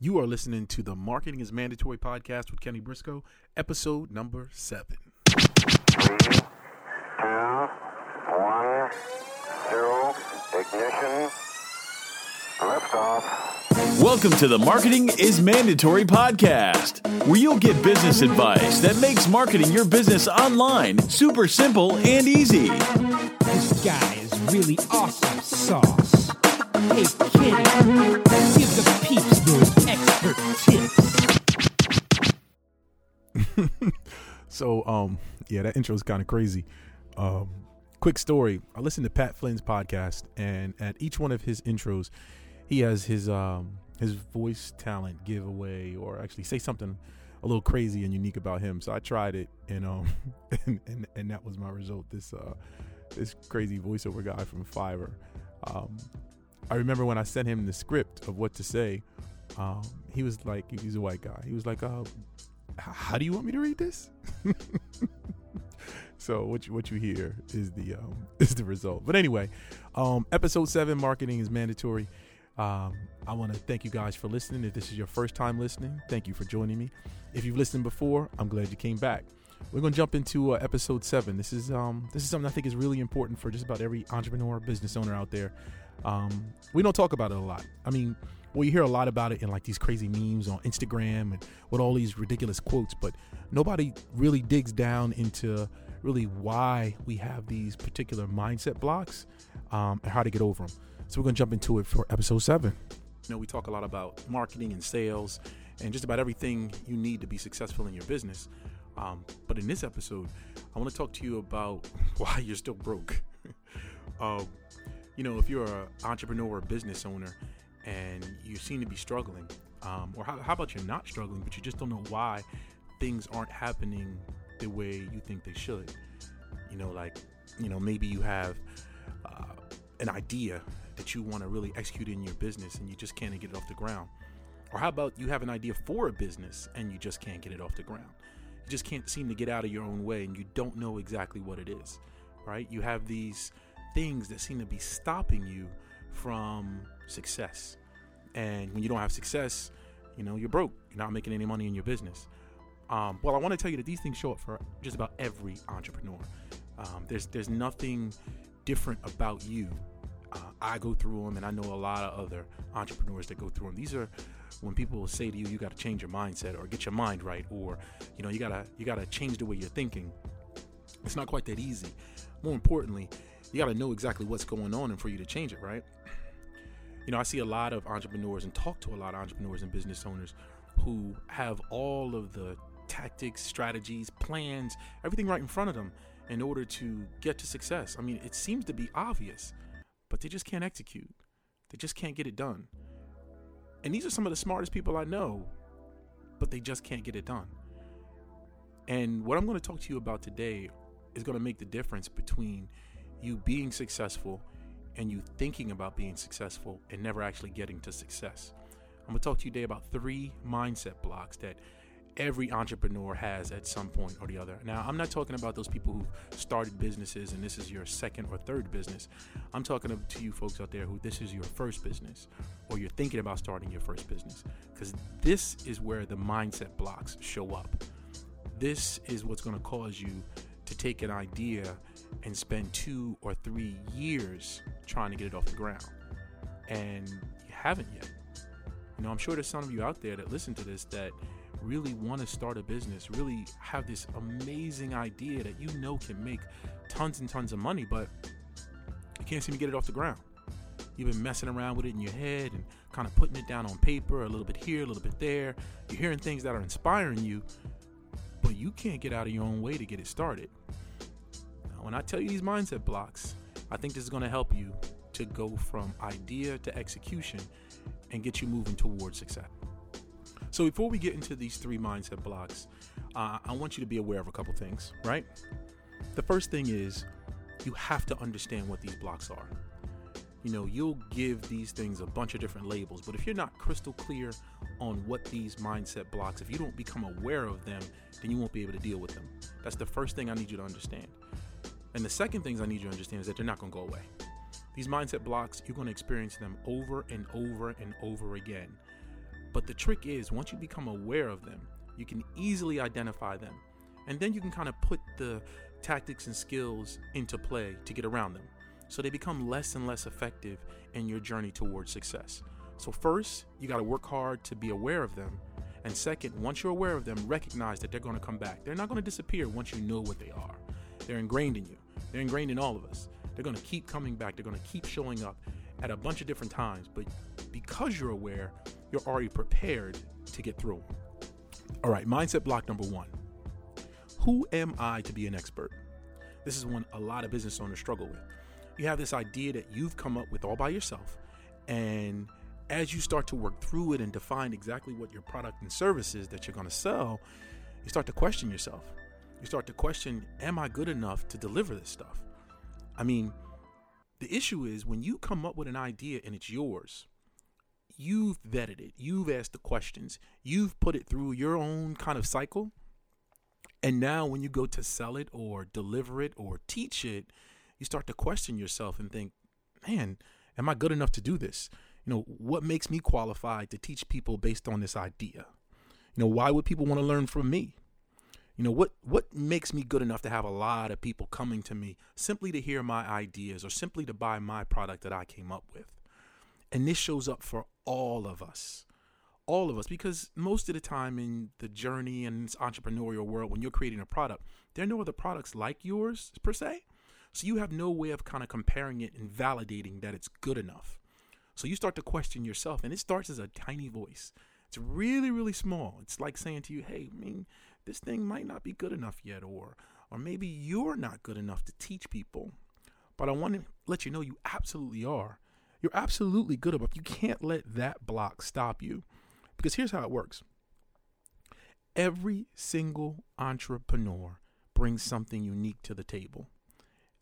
You are listening to the Marketing is Mandatory podcast with Kenny Briscoe, episode number seven. Three, two, one, zero, ignition, liftoff. Welcome to the Marketing is Mandatory podcast, where you'll get business advice that makes marketing your business online super simple and easy. This guy is really awesome sauce. Hey kid, give the peeps those expert tips. So, um, yeah, that intro is kind of crazy. Um, quick story: I listened to Pat Flynn's podcast, and at each one of his intros, he has his um his voice talent giveaway or actually say something a little crazy and unique about him. So I tried it, and um, and and, and that was my result. This uh, this crazy voiceover guy from Fiverr. Um, I remember when I sent him the script of what to say. Um, he was like, he's a white guy. He was like, uh, how do you want me to read this? so what you, what you hear is the um, is the result. But anyway, um, episode seven, marketing is mandatory. Um, I want to thank you guys for listening. If this is your first time listening, thank you for joining me. If you've listened before, I'm glad you came back. We're gonna jump into uh, episode seven. This is um, this is something I think is really important for just about every entrepreneur, business owner out there. Um, we don't talk about it a lot. I mean, well, you hear a lot about it in like these crazy memes on Instagram and with all these ridiculous quotes, but nobody really digs down into really why we have these particular mindset blocks um, and how to get over them. So we're gonna jump into it for episode seven. You know, we talk a lot about marketing and sales and just about everything you need to be successful in your business. Um, but in this episode, I want to talk to you about why you're still broke. um, you know, if you're an entrepreneur or a business owner and you seem to be struggling, um, or how, how about you're not struggling, but you just don't know why things aren't happening the way you think they should. You know, like, you know, maybe you have uh, an idea that you want to really execute in your business and you just can't get it off the ground. Or how about you have an idea for a business and you just can't get it off the ground? You just can't seem to get out of your own way and you don't know exactly what it is, right? You have these things that seem to be stopping you from success. And when you don't have success, you know, you're broke. You're not making any money in your business. Um, well, I want to tell you that these things show up for just about every entrepreneur. Um, there's there's nothing different about you. Uh, I go through them, and I know a lot of other entrepreneurs that go through them. These are when people say to you, "You got to change your mindset, or get your mind right, or you know, you gotta you gotta change the way you're thinking." It's not quite that easy. More importantly, you got to know exactly what's going on and for you to change it, right? You know, I see a lot of entrepreneurs and talk to a lot of entrepreneurs and business owners who have all of the tactics, strategies, plans, everything right in front of them in order to get to success. I mean, it seems to be obvious, but they just can't execute. They just can't get it done. And these are some of the smartest people I know, but they just can't get it done. And what I'm going to talk to you about today is going to make the difference between you being successful and you thinking about being successful and never actually getting to success. I'm to talk to you today about three mindset blocks that every entrepreneur has at some point or the other. Now, I'm not talking about those people who started businesses and this is your second or third business. I'm talking to you folks out there who this is your first business or you're thinking about starting your first business because this is where the mindset blocks show up. This is what's going to cause you to take an idea and spend two or three years trying to get it off the ground. And you haven't yet. You know, I'm sure there's some of you out there that listen to this that really want to start a business, really have this amazing idea that you know can make tons and tons of money, but you can't seem to get it off the ground. You've been messing around with it in your head and kind of putting it down on paper, a little bit here, a little bit there. You're hearing things that are inspiring you, but you can't get out of your own way to get it started. When I tell you these mindset blocks, I think this is going to help you to go from idea to execution and get you moving towards success. So, before we get into these three mindset blocks, uh, I want you to be aware of a couple things, right? The first thing is you have to understand what these blocks are. You know, you'll give these things a bunch of different labels, but if you're not crystal clear on what these mindset blocks, if you don't become aware of them, then you won't be able to deal with them. That's the first thing I need you to understand. And the second things I need you to understand is that they're not going to go away. These mindset blocks, you're going to experience them over and over and over again. But the trick is, once you become aware of them, you can easily identify them. And then you can kind of put the tactics and skills into play to get around them. So they become less and less effective in your journey towards success. So, first, you got to work hard to be aware of them. And second, once you're aware of them, recognize that they're going to come back. They're not going to disappear once you know what they are. They're ingrained in you, they're ingrained in all of us. They're going to keep coming back, they're going to keep showing up at a bunch of different times. But because you're aware, you're already prepared to get through them. All right, mindset block number one Who am I to be an expert? This is one a lot of business owners struggle with. You have this idea that you've come up with all by yourself, and as you start to work through it and define exactly what your product and service is that you're going to sell, you start to question yourself. You start to question, am I good enough to deliver this stuff? I mean, the issue is when you come up with an idea and it's yours, you've vetted it, you've asked the questions, you've put it through your own kind of cycle. And now when you go to sell it or deliver it or teach it, you start to question yourself and think, man, am I good enough to do this? You know, what makes me qualified to teach people based on this idea? You know, why would people want to learn from me? You know, what what makes me good enough to have a lot of people coming to me simply to hear my ideas or simply to buy my product that I came up with? And this shows up for all of us. All of us, because most of the time in the journey and this entrepreneurial world, when you're creating a product, there are no other products like yours per se. So you have no way of kind of comparing it and validating that it's good enough. So you start to question yourself, and it starts as a tiny voice. It's really, really small. It's like saying to you, hey, I mean, this thing might not be good enough yet, or or maybe you're not good enough to teach people. But I want to let you know you absolutely are. You're absolutely good enough. You can't let that block stop you. Because here's how it works. Every single entrepreneur brings something unique to the table.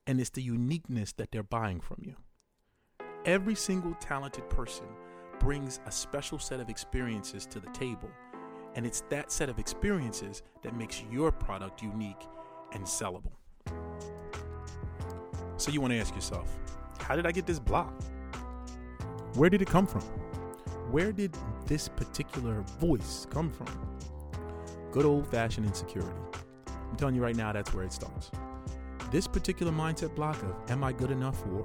And it's the uniqueness that they're buying from you. Every single talented person brings a special set of experiences to the table. And it's that set of experiences that makes your product unique and sellable. So you want to ask yourself, how did I get this block? Where did it come from? Where did this particular voice come from? Good old fashioned insecurity. I'm telling you right now, that's where it starts. This particular mindset block of am I good enough or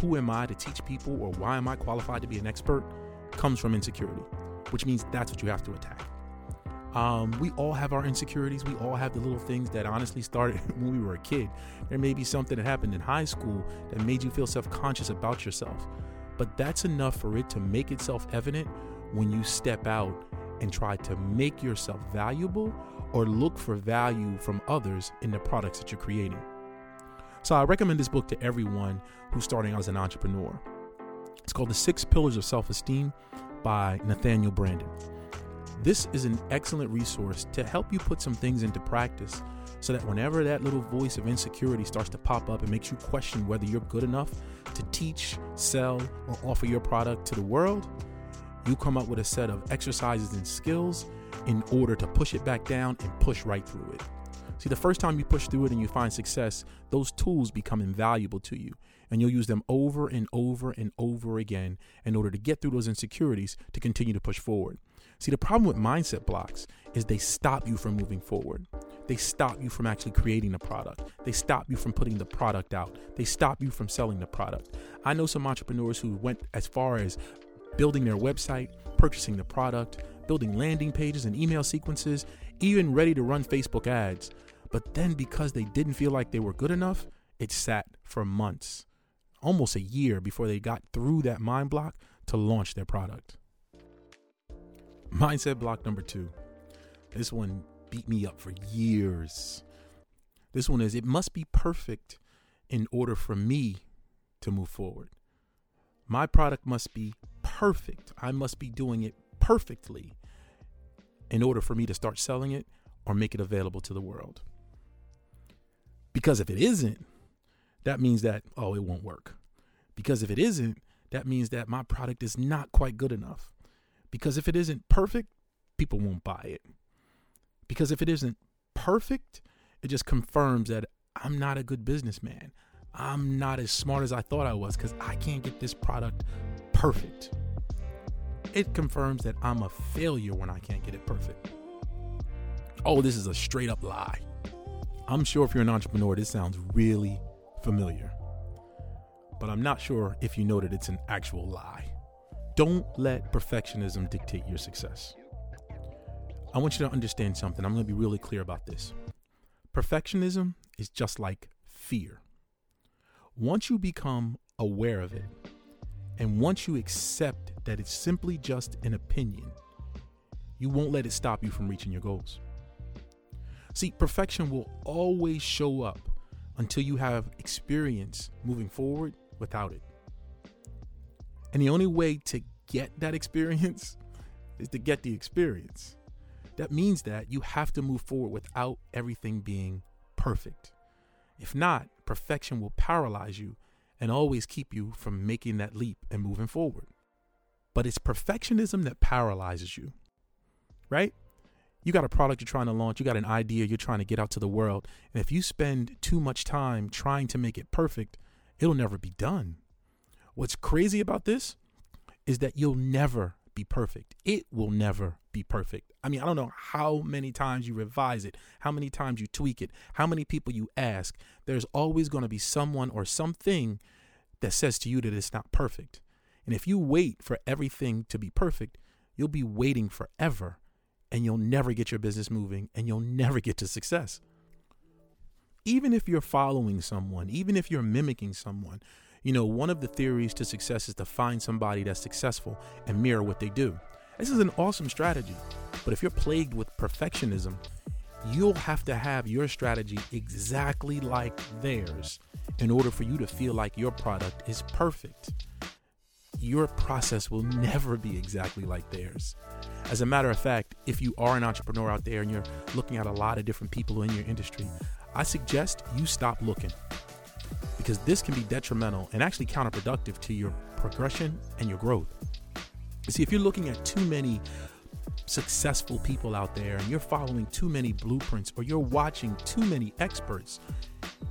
who am I to teach people or why am I qualified to be an expert comes from insecurity, which means that's what you have to attack. Um, we all have our insecurities. We all have the little things that honestly started when we were a kid. There may be something that happened in high school that made you feel self conscious about yourself. But that's enough for it to make itself evident when you step out and try to make yourself valuable or look for value from others in the products that you're creating. So I recommend this book to everyone who's starting out as an entrepreneur. It's called The Six Pillars of Self Esteem by Nathaniel Branden. This is an excellent resource to help you put some things into practice so that whenever that little voice of insecurity starts to pop up and makes you question whether you're good enough to teach, sell, or offer your product to the world, you come up with a set of exercises and skills in order to push it back down and push right through it. See, the first time you push through it and you find success, those tools become invaluable to you. And you'll use them over and over and over again in order to get through those insecurities to continue to push forward. See, the problem with mindset blocks is they stop you from moving forward. They stop you from actually creating a product. They stop you from putting the product out. They stop you from selling the product. I know some entrepreneurs who went as far as building their website, purchasing the product, building landing pages and email sequences, even ready to run Facebook ads. But then because they didn't feel like they were good enough, it sat for months, almost a year before they got through that mind block to launch their product. Mindset block number two. This one beat me up for years. This one is it must be perfect in order for me to move forward. My product must be perfect. I must be doing it perfectly in order for me to start selling it or make it available to the world. Because if it isn't, that means that, oh, it won't work. Because if it isn't, that means that my product is not quite good enough. Because if it isn't perfect, people won't buy it. Because if it isn't perfect, it just confirms that I'm not a good businessman. I'm not as smart as I thought I was because I can't get this product perfect. it confirms that I'm a failure when I can't get it perfect. Oh, this is a straight up lie. I'm sure if you're an entrepreneur, this sounds really familiar. But I'm not sure if you know that it's an actual lie. Don't let perfectionism dictate your success. I want you to understand something. I'm going to be really clear about this. Perfectionism is just like fear. Once you become aware of it, and once you accept that it's simply just an opinion, you won't let it stop you from reaching your goals. See, perfection will always show up until you have experience moving forward without it. And the only way to get that experience is to get the experience. That means that you have to move forward without everything being perfect. If not, perfection will paralyze you and always keep you from making that leap and moving forward. But it's perfectionism that paralyzes you, right? You got a product you're trying to launch, you got an idea you're trying to get out to the world. And if you spend too much time trying to make it perfect, it'll never be done. What's crazy about this is that you'll never be perfect. It will never be perfect. I mean, I don't know how many times you revise it, how many times you tweak it, how many people you ask. There's always going to be someone or something that says to you that it's not perfect. And if you wait for everything to be perfect, you'll be waiting forever and you'll never get your business moving and you'll never get to success. Even if you're following someone, even if you're mimicking someone, you know, one of the theories to success is to find somebody that's successful and mirror what they do. This is an awesome strategy. But if you're plagued with perfectionism, you'll have to have your strategy exactly like theirs in order for you to feel like your product is perfect. Your process will never be exactly like theirs. As a matter of fact, if you are an entrepreneur out there and you're looking at a lot of different people in your industry, I suggest you stop looking because this can be detrimental and actually counterproductive to your progression and your growth. See, if you're looking at too many successful people out there and you're following too many blueprints or you're watching too many experts,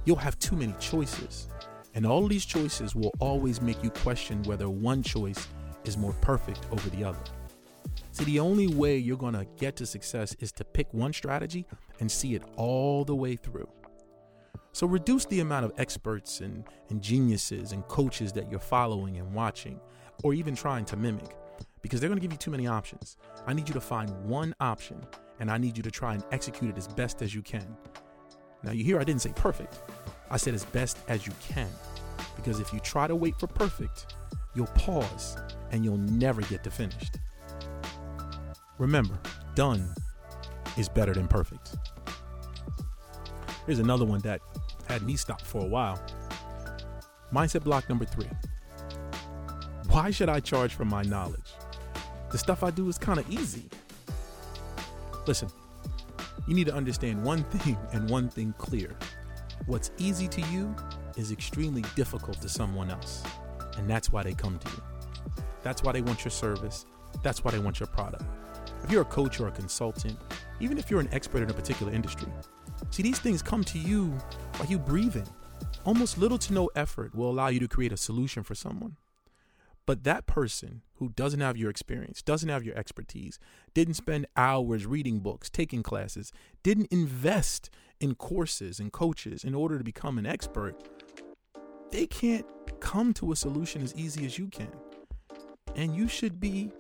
you'll have too many choices. And all these choices will always make you question whether one choice is more perfect over the other. See, the only way you're going to get to success is to pick one strategy and see it all the way through. So reduce the amount of experts and, and geniuses and coaches that you're following and watching, or even trying to mimic, because they're going to give you too many options. I need you to find one option, and I need you to try and execute it as best as you can. Now, you hear I didn't say perfect, I said as best as you can, because if you try to wait for perfect, you'll pause and you'll never get to finished. Remember, done is better than perfect. Here's another one that had me stop for a while. Mindset block number three. Why should I charge for my knowledge? The stuff I do is kind of easy. Listen, you need to understand one thing and one thing clear. What's easy to you is extremely difficult to someone else, and that's why they come to you. That's why they want your service. That's why they want your product. If you're a coach or a consultant, even if you're an expert in a particular industry, see, these things come to you while you breathing. Almost little to no effort will allow you to create a solution for someone. But that person who doesn't have your experience, doesn't have your expertise, didn't spend hours reading books, taking classes, didn't invest in courses and coaches in order to become an expert, they can't come to a solution as easy as you can. And you should be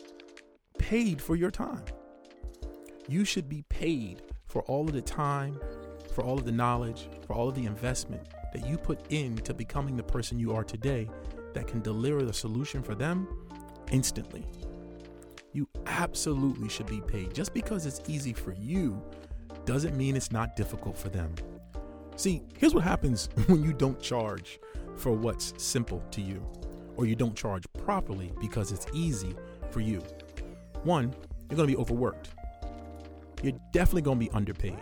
paid for your time. You should be paid for all of the time, for all of the knowledge, for all of the investment that you put into becoming the person you are today that can deliver the solution for them instantly. You absolutely should be paid. Just because it's easy for you doesn't mean it's not difficult for them. See, here's what happens when you don't charge for what's simple to you, or you don't charge properly because it's easy for you. One, you're to be overworked. You're definitely to be underpaid.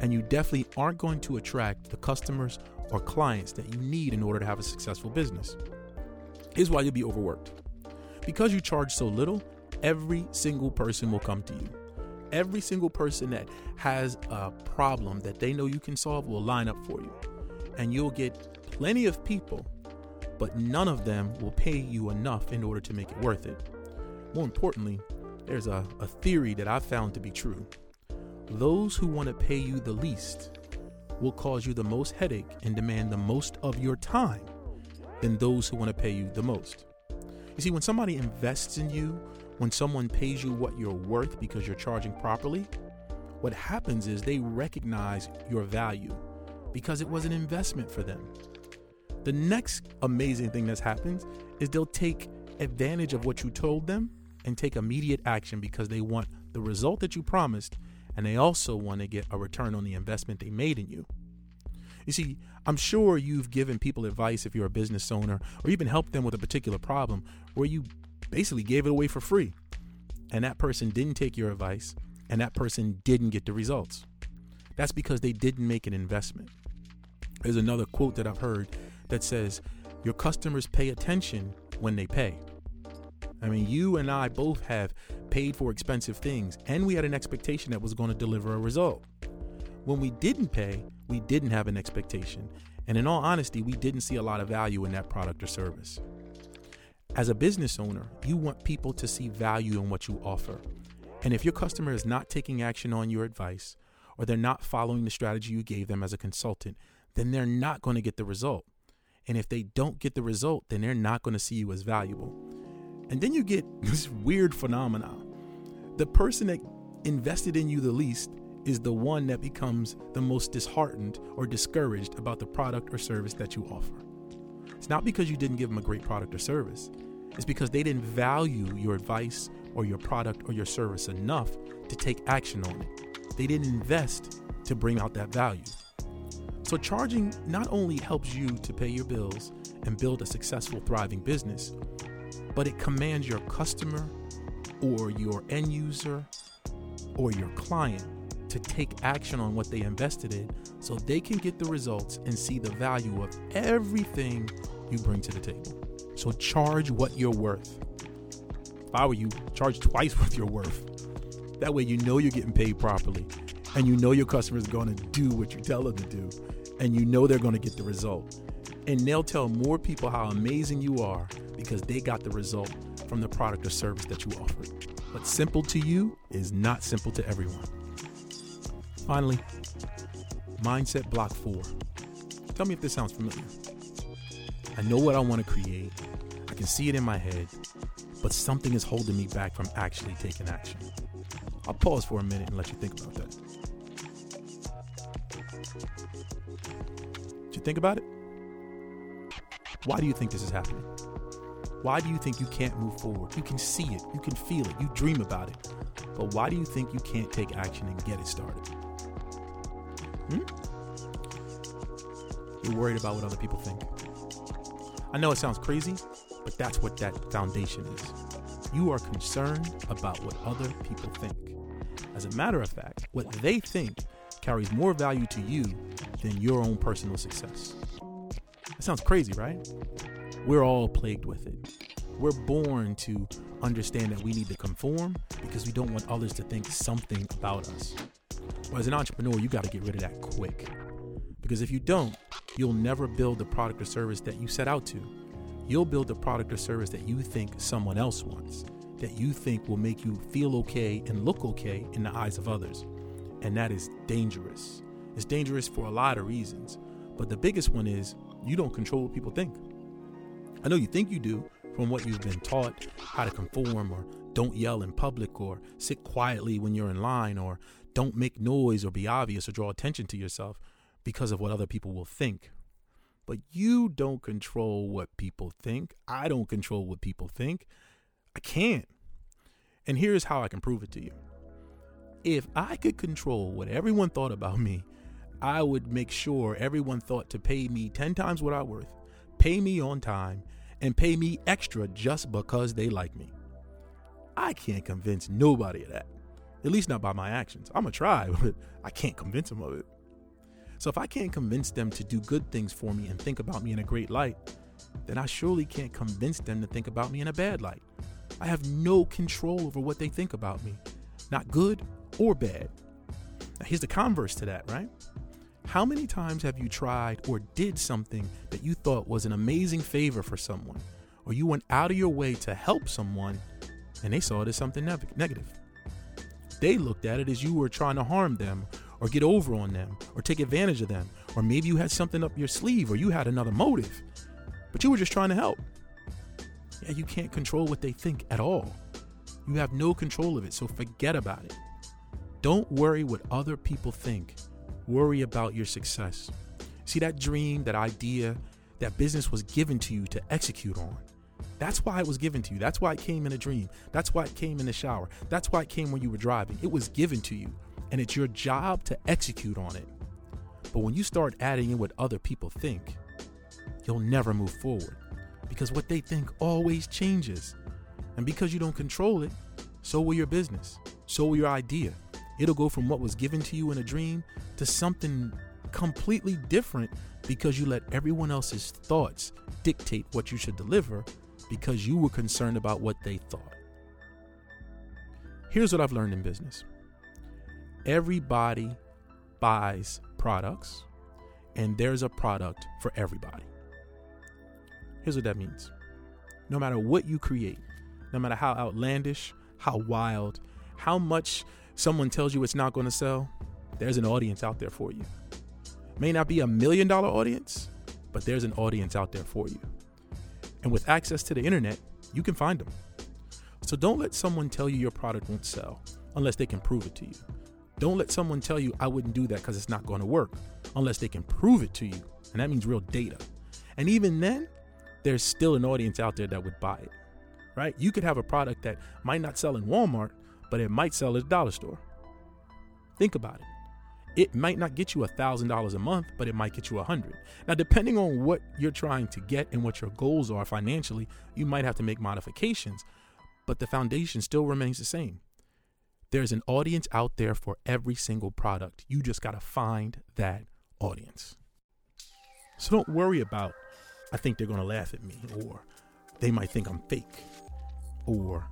And you definitely aren't going to attract the customers or clients that you need in order to have a successful business. Here's why you'll be overworked. Because you charge so little, every single person will come to you. Every single person that has a problem that they know you can solve will line up for you. And you'll get plenty of people, but none of them will pay you enough in order to make it worth it. More importantly, there's a, a theory that I've found to be true. Those who want to pay you the least will cause you the most headache and demand the most of your time than those who want to pay you the most. You see, when somebody invests in you, when someone pays you what you're worth because you're charging properly, what happens is they recognize your value because it was an investment for them. The next amazing thing that's happens is they'll take advantage of what you told them and take immediate action because they want the result that you promised and they also want to get a return on the investment they made in you. You see, I'm sure you've given people advice if you're a business owner or even helped them with a particular problem where you basically gave it away for free and that person didn't take your advice and that person didn't get the results. That's because they didn't make an investment. There's another quote that I've heard that says, Your customers pay attention when they pay. I mean, you and I both have paid for expensive things, and we had an expectation that was going to deliver a result. When we didn't pay, we didn't have an expectation. And in all honesty, we didn't see a lot of value in that product or service. As a business owner, you want people to see value in what you offer. And if your customer is not taking action on your advice, or they're not following the strategy you gave them as a consultant, then they're not going to get the result. And if they don't get the result, then they're not going to see you as valuable. And then you get this weird phenomenon. The person that invested in you the least is the one that becomes the most disheartened or discouraged about the product or service that you offer. It's not because you didn't give them a great product or service, it's because they didn't value your advice or your product or your service enough to take action on it. They didn't invest to bring out that value. So, charging not only helps you to pay your bills and build a successful, thriving business, but it commands your customer or your end user or your client to take action on what they invested in so they can get the results and see the value of everything you bring to the table. So charge what you're worth. If I were you, charge twice what you're worth. That way you know you're getting paid properly and you know your customers are going to do what you tell them to do and you know they're going to get the result. And they'll tell more people how amazing you are because they got the result from the product or service that you offer. What's simple to you is not simple to everyone. Finally, mindset block four. Tell me if this sounds familiar. I know what I want to create, I can see it in my head, but something is holding me back from actually taking action. I'll pause for a minute and let you think about that. Did you think about it? Why do you think this is happening? Why do you think you can't move forward? You can see it, you can feel it, you dream about it. But why do you think you can't take action and get it started? Hmm? You're worried about what other people think. I know it sounds crazy, but that's what that foundation is. You are concerned about what other people think. As a matter of fact, what they think carries more value to you than your own personal success. That sounds crazy, right? We're all plagued with it. We're born to understand that we need to conform because we don't want others to think something about us. Well, as an entrepreneur, you got to get rid of that quick. Because if you don't, you'll never build the product or service that you set out to. You'll build the product or service that you think someone else wants, that you think will make you feel okay and look okay in the eyes of others. And that is dangerous. It's dangerous for a lot of reasons. But the biggest one is you don't control what people think. I know you think you do from what you've been taught how to conform or don't yell in public or sit quietly when you're in line or don't make noise or be obvious or draw attention to yourself because of what other people will think. But you don't control what people think. I don't control what people think. I can't. And here's how I can prove it to you. If I could control what everyone thought about me, I would make sure everyone thought to pay me 10 times what I'm worth, pay me on time, and pay me extra just because they like me. I can't convince nobody of that. At least not by my actions. I'm to try, but I can't convince them of it. So if I can't convince them to do good things for me and think about me in a great light, then I surely can't convince them to think about me in a bad light. I have no control over what they think about me, not good or bad. Now, here's the converse to that, right? How many times have you tried or did something that you thought was an amazing favor for someone, or you went out of your way to help someone, and they saw it as something nev- negative. They looked at it as you were trying to harm them or get over on them or take advantage of them, or maybe you had something up your sleeve or you had another motive, but you were just trying to help. Yeah, you can't control what they think at all. You have no control of it, so forget about it. Don't worry what other people think. Worry about your success. See that dream, that idea, that business was given to you to execute on. That's why it was given to you. That's why it came in a dream. That's why it came in the shower. That's why it came when you were driving. It was given to you, and it's your job to execute on it. But when you start adding in what other people think, you'll never move forward because what they think always changes. And because you don't control it, so will your business, so will your idea. It'll go from what was given to you in a dream to something completely different because you let everyone else's thoughts dictate what you should deliver because you were concerned about what they thought. Here's what I've learned in business everybody buys products, and there's a product for everybody. Here's what that means no matter what you create, no matter how outlandish, how wild, how much someone tells you it's not going to sell, there's an audience out there for you. May not be a million dollar audience, but there's an audience out there for you. And with access to the internet, you can find them. So don't let someone tell you your product won't sell unless they can prove it to you. Don't let someone tell you I wouldn't do that because it's not going to work unless they can prove it to you. And that means real data. And even then, there's still an audience out there that would buy it, right? You could have a product that might not sell in Walmart, but it might sell at a dollar store. Think about it. It might not get you a thousand dollars a month, but it might get you a hundred. Now, depending on what you're trying to get and what your goals are financially, you might have to make modifications, but the foundation still remains the same. There's an audience out there for every single product. You just got to find that audience. So don't worry about, I think they're going to laugh at me, or they might think I'm fake, or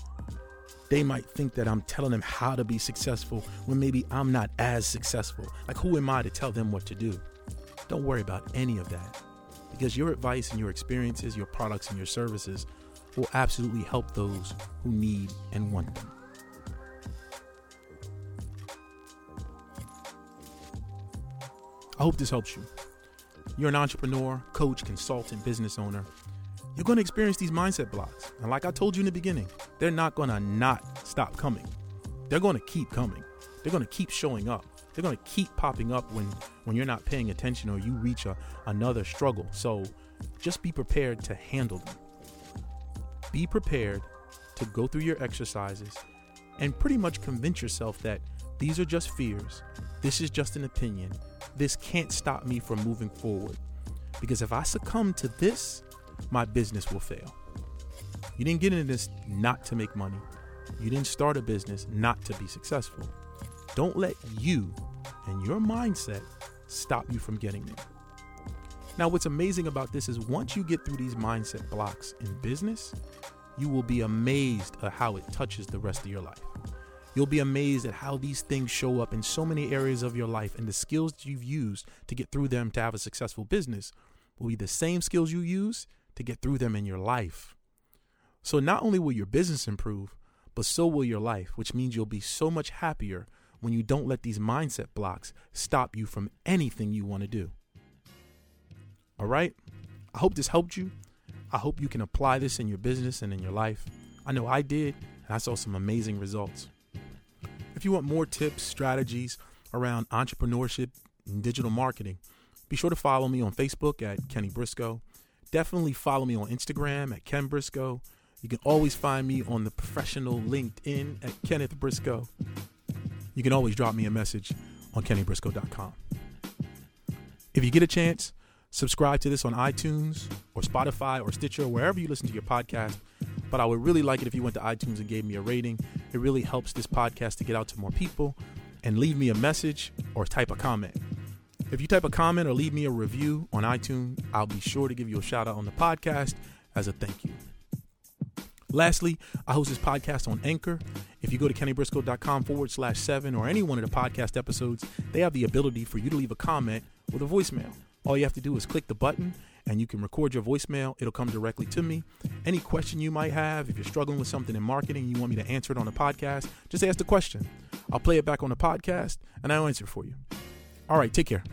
they might think that I'm telling them how to be successful when maybe I'm not as successful. Like, who am I to tell them what to do? Don't worry about any of that because your advice and your experiences, your products and your services will absolutely help those who need and want them. I hope this helps you. You're an entrepreneur, coach, consultant, business owner. You're going to experience these mindset blocks. And like I told you in the beginning, they're not going to not stop coming. They're going to keep coming. They're going to keep showing up. They're going to keep popping up when when you're not paying attention or you reach a, another struggle. So just be prepared to handle them. Be prepared to go through your exercises and pretty much convince yourself that these are just fears. This is just an opinion. This can't stop me from moving forward. Because if I succumb to this, my business will fail. You didn't get into this not to make money. You didn't start a business not to be successful. Don't let you and your mindset stop you from getting there. Now, what's amazing about this is once you get through these mindset blocks in business, you will be amazed at how it touches the rest of your life. You'll be amazed at how these things show up in so many areas of your life, and the skills that you've used to get through them to have a successful business will be the same skills you use to get through them in your life. So, not only will your business improve, but so will your life, which means you'll be so much happier when you don't let these mindset blocks stop you from anything you want to do. All right? I hope this helped you. I hope you can apply this in your business and in your life. I know I did, and I saw some amazing results. If you want more tips, strategies around entrepreneurship and digital marketing, be sure to follow me on Facebook at Kenny Briscoe. Definitely follow me on Instagram at Ken Briscoe. You can always find me on the professional LinkedIn at Kenneth Briscoe. You can always drop me a message on kennybriscoe.com. If you get a chance, subscribe to this on iTunes or Spotify or Stitcher, wherever you listen to your podcast. But I would really like it if you went to iTunes and gave me a rating. It really helps this podcast to get out to more people. And leave me a message or type a comment. If you type a comment or leave me a review on iTunes, I'll be sure to give you a shout out on the podcast as a thank you. Lastly, I host this podcast on Anchor. If you go to kennybriscoe.com forward slash seven or any one of the podcast episodes, they have the ability for you to leave a comment with a voicemail. All you have to do is click the button and you can record your voicemail. It'll come directly to me. Any question you might have, if you're struggling with something in marketing, you want me to answer it on the podcast, just ask the question. I'll play it back on the podcast and I'll answer for you. All right, take care.